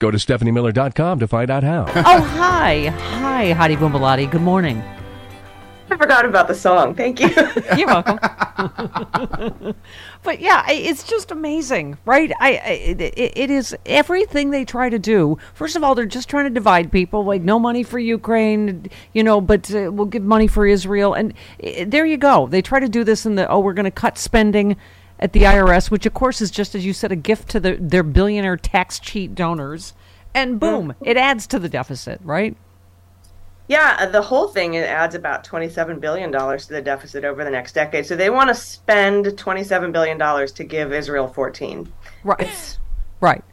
Go to stephaniemiller.com to find out how. Oh, hi. Hi, Hadi Bumbalati. Good morning. I forgot about the song. Thank you. You're welcome. but yeah, it's just amazing, right? I, I it, it is everything they try to do. First of all, they're just trying to divide people. Like no money for Ukraine, you know, but uh, we'll give money for Israel, and uh, there you go. They try to do this in the oh, we're going to cut spending at the IRS, which of course is just as you said, a gift to the, their billionaire tax cheat donors, and boom, it adds to the deficit, right? yeah, uh, the whole thing it adds about $27 billion to the deficit over the next decade. So they want to spend $27 billion to give Israel 14. Right. Right.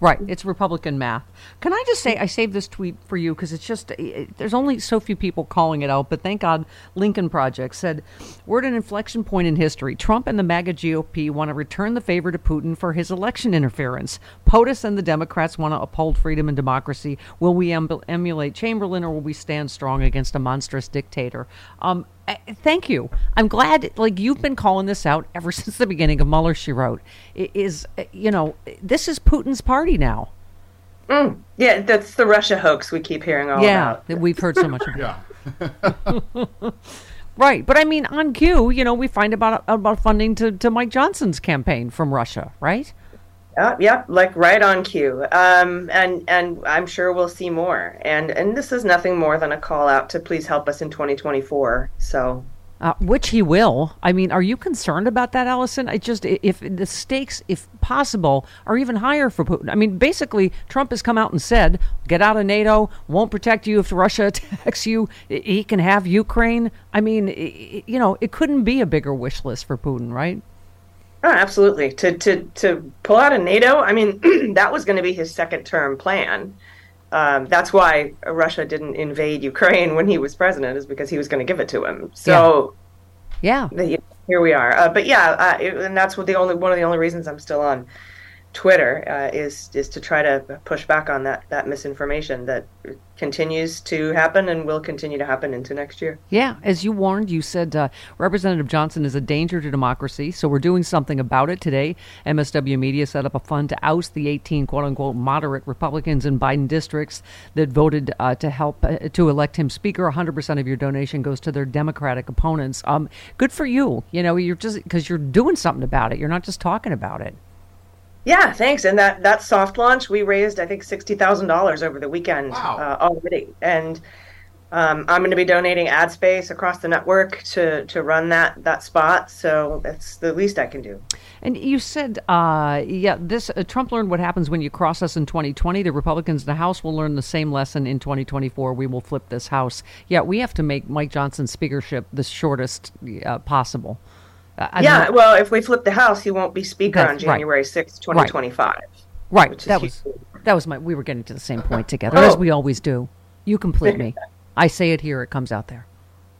Right. It's Republican math. Can I just say, I saved this tweet for you because it's just, it, there's only so few people calling it out, but thank God Lincoln Project said, We're at an inflection point in history. Trump and the MAGA GOP want to return the favor to Putin for his election interference. POTUS and the Democrats want to uphold freedom and democracy. Will we em- emulate Chamberlain or will we stand strong against a monstrous dictator? Um, eh, thank you. I'm glad, like, you've been calling this out ever since the beginning of Mueller, she wrote. It is, you know, this is Putin's party now. Yeah, that's the Russia hoax we keep hearing all yeah, about. that we've heard so much about. right, but I mean, on cue, you know, we find about about funding to, to Mike Johnson's campaign from Russia, right? Yep, yep, like right on cue. Um, and and I'm sure we'll see more. And and this is nothing more than a call out to please help us in 2024. So Uh, which he will. I mean, are you concerned about that, Allison? I just if the stakes, if possible, are even higher for Putin. I mean, basically, Trump has come out and said, "Get out of NATO. Won't protect you if Russia attacks you. He can have Ukraine." I mean, you know, it couldn't be a bigger wish list for Putin, right? Oh, absolutely. To to to pull out of NATO, I mean, that was going to be his second term plan. Um, that's why Russia didn't invade Ukraine when he was president, is because he was going to give it to him. So Yeah. the, here we are. Uh, but yeah, uh, it, and that's what the only one of the only reasons I'm still on Twitter uh, is is to try to push back on that that misinformation that continues to happen and will continue to happen into next year. Yeah, as you warned, you said uh, Representative Johnson is a danger to democracy, so we're doing something about it today. MSW Media set up a fund to oust the 18 quote unquote moderate Republicans in Biden districts that voted uh, to help uh, to elect him Speaker. 100% of your donation goes to their Democratic opponents. Um, good for you. You know, you're just because you're doing something about it, you're not just talking about it. Yeah, thanks. And that that soft launch, we raised I think sixty thousand dollars over the weekend uh, already, and um, I'm going to be donating ad space across the network to to run that that spot. So that's the least I can do. And you said, uh, yeah, this uh, Trump learned what happens when you cross us in 2020. The Republicans in the House will learn the same lesson in 2024. We will flip this House. Yeah, we have to make Mike Johnson's speakership the shortest uh, possible. Uh, I yeah, know- well, if we flip the House, he won't be speaker on That's right. January sixth, twenty twenty five. right. is That huge. was that was my. We were getting to the same point together as Oh. we always do. You complete me. I say it here; it comes out there.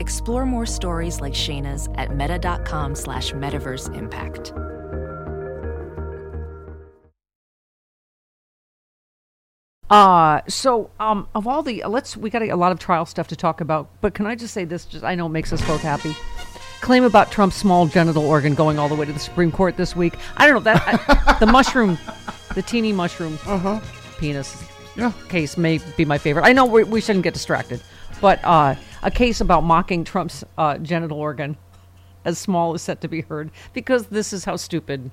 Explore more stories like Shayna's at meta.com slash metaverse impact. Uh, so um, of all the let's we got a, a lot of trial stuff to talk about, but can I just say this? Just I know it makes us both happy. Claim about Trump's small genital organ going all the way to the Supreme Court this week. I don't know that I, the mushroom, the teeny mushroom Uh-huh. penis Yeah. case may be my favorite. I know we, we shouldn't get distracted, but uh, a case about mocking Trump's uh, genital organ, as small is set to be heard, because this is how stupid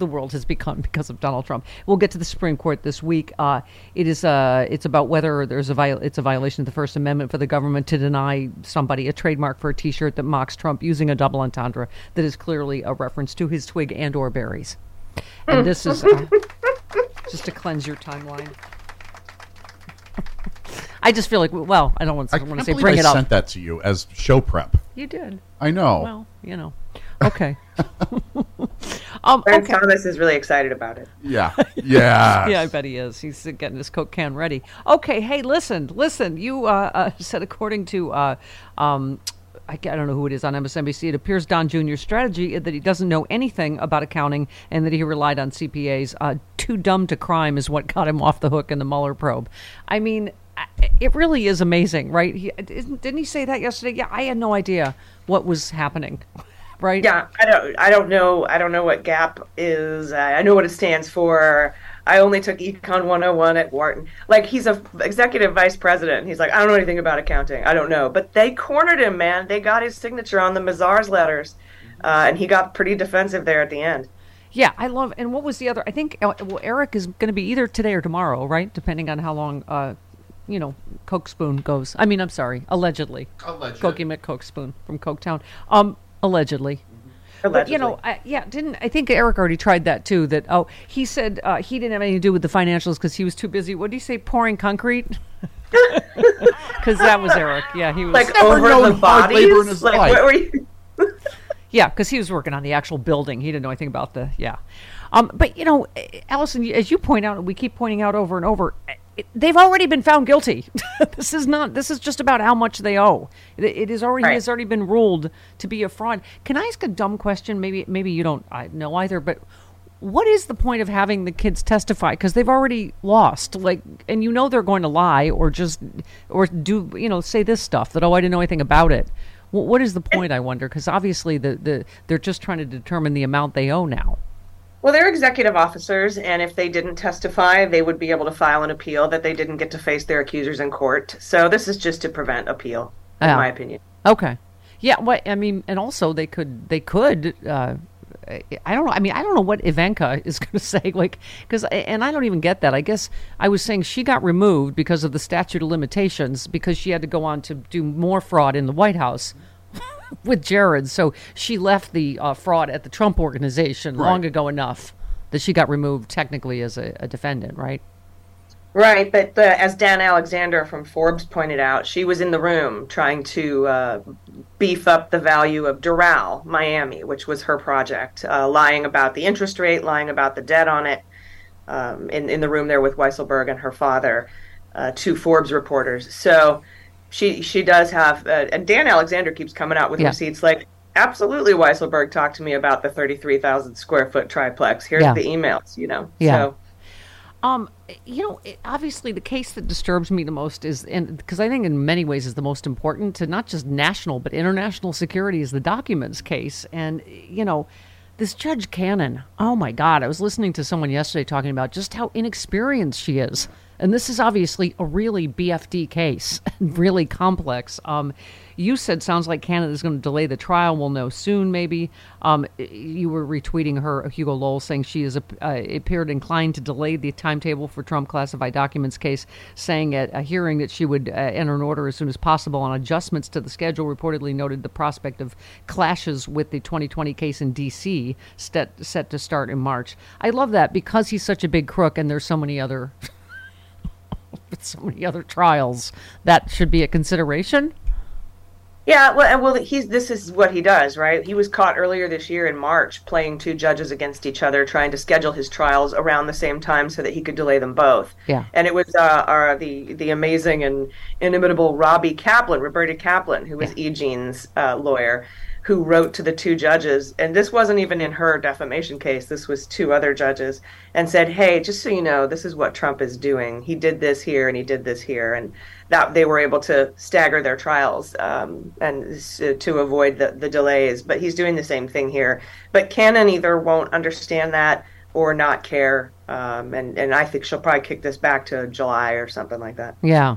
the world has become because of Donald Trump. We'll get to the Supreme Court this week. Uh, it is uh, it's about whether there's a viol- it's a violation of the First Amendment for the government to deny somebody a trademark for a T-shirt that mocks Trump using a double entendre that is clearly a reference to his twig and or berries. And this is uh, just to cleanse your timeline. I just feel like well, I don't want to, I want to can't say believe bring I it up. I sent that to you as show prep. You did. I know. Well, you know. Okay. um, Clarence okay. Thomas is really excited about it. yeah. Yeah. Yeah, I bet he is. He's getting his Coke can ready. Okay, hey, listen, listen. You uh, uh, said, according to, uh, um, I, I don't know who it is on MSNBC, it appears Don Jr.'s strategy is that he doesn't know anything about accounting and that he relied on CPAs. Uh, too dumb to crime is what got him off the hook in the Mueller probe. I mean, I- it really is amazing, right? He, didn't, didn't he say that yesterday? Yeah, I had no idea what was happening, right? Yeah, I don't. I don't know. I don't know what GAAP is. I I know what it stands for. I only took Econ 101 at Wharton. Like he's a executive vice president. He's like, I don't know anything about accounting. I don't know. But they cornered him, man. They got his signature on the Mazars letters, uh, and he got pretty defensive there at the end. Yeah, I love. And what was the other? I think uh, well, Eric is going to be either today or tomorrow, right? Depending on how long, uh, you know, Coke Spoon goes. I mean, I'm sorry, allegedly. Alleged. Cokey McCoke Spoon from Coketown. Um, allegedly. But you know, I, yeah, didn't I think Eric already tried that too? That oh, he said uh, he didn't have anything to do with the financials because he was too busy. What did he say? Pouring concrete. Because that was Eric. Yeah, he was like over known the hard labor in bodies. his Like life. were you? Yeah, because he was working on the actual building. He didn't know anything about the yeah. Um, but you know, Allison, as you point out, we keep pointing out over and over, it, they've already been found guilty. this is not. This is just about how much they owe. It, it is already Right. has already been ruled to be a fraud. Can I ask a dumb question? Maybe maybe you don't I know either, but. What is the point of having the kids testify? Because they've already lost, like, and you know they're going to lie or just, or do, you know, say this stuff that oh I didn't know anything about it. Wh- what is the point? I wonder because obviously the, the they're just trying to determine the amount they owe now. Well, they're executive officers, and if they didn't testify, they would be able to file an appeal that they didn't get to face their accusers in court. So this is just to prevent appeal, in Yeah. my opinion. Okay, yeah. What I mean, and also they could they could. Uh, I- I don't know. I mean, I don't know what Ivanka is going to say. Like, because and I don't even get that. I guess I was saying she got removed because of the statute of limitations because she had to go on to do more fraud in the White House. With Jared, so she left the uh, fraud at the Trump organization long ago enough that she got removed technically as a, a defendant, right? Right, but uh, as Dan Alexander from Forbes pointed out, she was in the room trying to uh, beef up the value of Doral, Miami, which was her project, uh, lying about the interest rate, lying about the debt on it, um, in, in the room there with Weisselberg and her father, uh, two Forbes reporters. So she she does have, uh, and Dan Alexander keeps coming out with Yeah. receipts like, absolutely, Weisselberg talked to me about the 33,000 square foot triplex. Here's Yeah. the emails, you know. Yeah. So, Um, you know, it, obviously the case that disturbs me the most is, and because I think in many ways is the most important to not just national but international security is the documents case. And you know, this Judge Cannon, oh my God, I was listening to someone yesterday talking about just how inexperienced she is. And this is obviously a really BFD case, really complex. Um, you said sounds like Cannon is going to delay the trial. We'll know soon, maybe. Um, you were retweeting her, Hugo Lowell, saying she is uh, appeared inclined to delay the timetable for Trump classified documents case, saying at a hearing that she would uh, enter an order as soon as possible on adjustments to the schedule. Reportedly noted the prospect of clashes with the 2020 case in D.C. Set, set to start in March. I love that because he's such a big crook, and there's so many other. with so many other trials, that should be a consideration. Yeah, well, and well, he's this is what he does, right? He was caught earlier this year in March playing two judges against each other, trying to schedule his trials around the same time so that he could delay them both. Yeah. And it was uh, our, the the amazing and inimitable Robbie Kaplan, Roberta Kaplan, who was. Jean's uh, lawyer, who wrote to the two judges, and this wasn't even in her defamation case. This was two other judges, and said, "Hey, just so you know, this is what Trump is doing. He did this here, and he did this here, and." That they were able to stagger their trials um, and to avoid the, the delays, but he's doing the same thing here. But Cannon either won't understand that or not care, um, and and I think she'll probably kick this back to July or something like that. Yeah.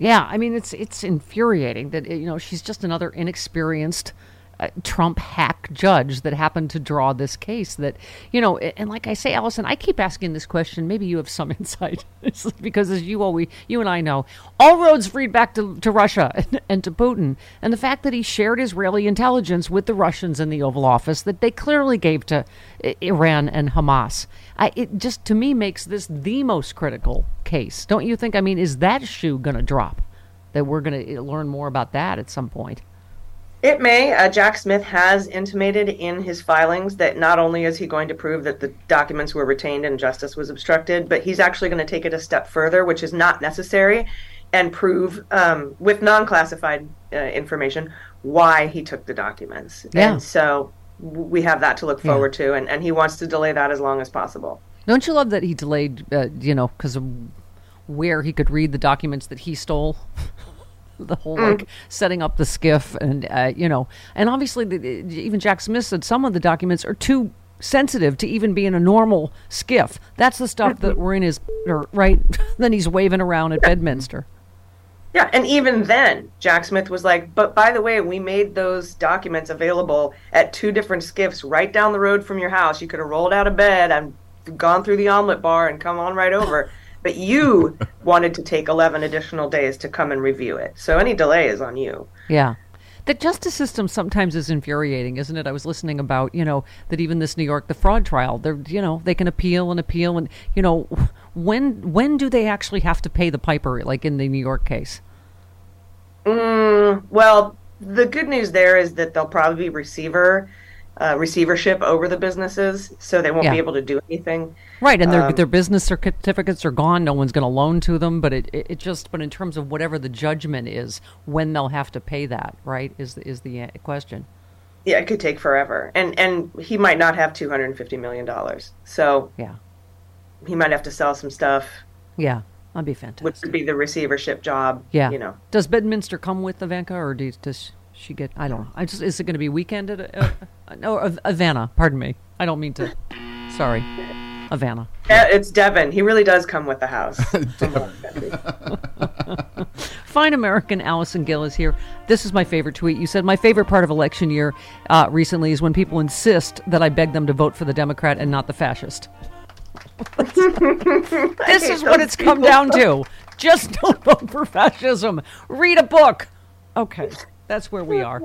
Yeah, I mean it's it's infuriating that you know she's just another inexperienced uh, Trump hack judge that happened to draw this case. That you know, and like I say, Allison, I keep asking this question. Maybe you have some insight, because as you always, you and I know, all roads lead back to, to Russia and, and to Putin, and the fact that he shared Israeli intelligence with the Russians in the Oval Office that they clearly gave to Iran and Hamas. I, it just to me makes this the most critical case, don't you think? I mean, is that shoe going to drop? That we're going to learn more about that at some point. It may. Uh, Jack Smith has intimated in his filings that not only is he going to prove that the documents were retained and justice was obstructed, but he's actually going to take it a step further, which is not necessary, and prove um, with non classified uh, information why he took the documents. Yeah. And so we have that to look Yeah. forward to, and, and he wants to delay that as long as possible. Don't you love that he delayed, uh, you know, because of where he could read the documents that he stole? the whole like setting up the SCIF and uh, you know and obviously the, even jack smith said some of the documents are too sensitive to even be in a normal SCIF that's the stuff that we're in his right then he's waving around at bedminster Yeah, and even then, Jack Smith was like, "But by the way, we made those documents available at two different SCIFs right down the road from your house. You could have rolled out of bed and gone through the omelet bar and come on right over. But you wanted to take 11 additional days to come and review it. So any delay is on you." Yeah. The justice system sometimes is infuriating, isn't it? I was listening about, you know, that even this New York, the fraud trial, they're, you know, they can appeal and appeal. And, you know, when when do they actually have to pay the piper, like in the New York case? Mm, well, the good news there is that they'll probably be receiver uh, receivership over the businesses, so they won't Yeah. be able to do anything. Right. And their, Um, their business certificates are gone. No one's going to loan to them. But it, it, just, but in terms of whatever the judgment is, when they'll have to pay that, right, is, the- is the question. Yeah, it could take forever, and and he might not have 250 million dollars. So Yeah. he might have to sell some stuff, Yeah. That'd be fantastic. which would be the receivership job. Yeah. you know. Does Bedminster come with Ivanka, or do, does she get? I don't know. I just is it going to be weekend at? Uh, uh, no, Av- Havana. Pardon me. I don't mean to. Sorry. Havana. Yeah, it's Devin. He really does come with the house. Fine American Allison Gill is here. This is my favorite tweet. You said my favorite part of election year uh, recently is when people insist that I beg them to vote for the Democrat and not the fascist. this is what it's come down to. Just don't vote for fascism. Read a book. Okay, that's where we are.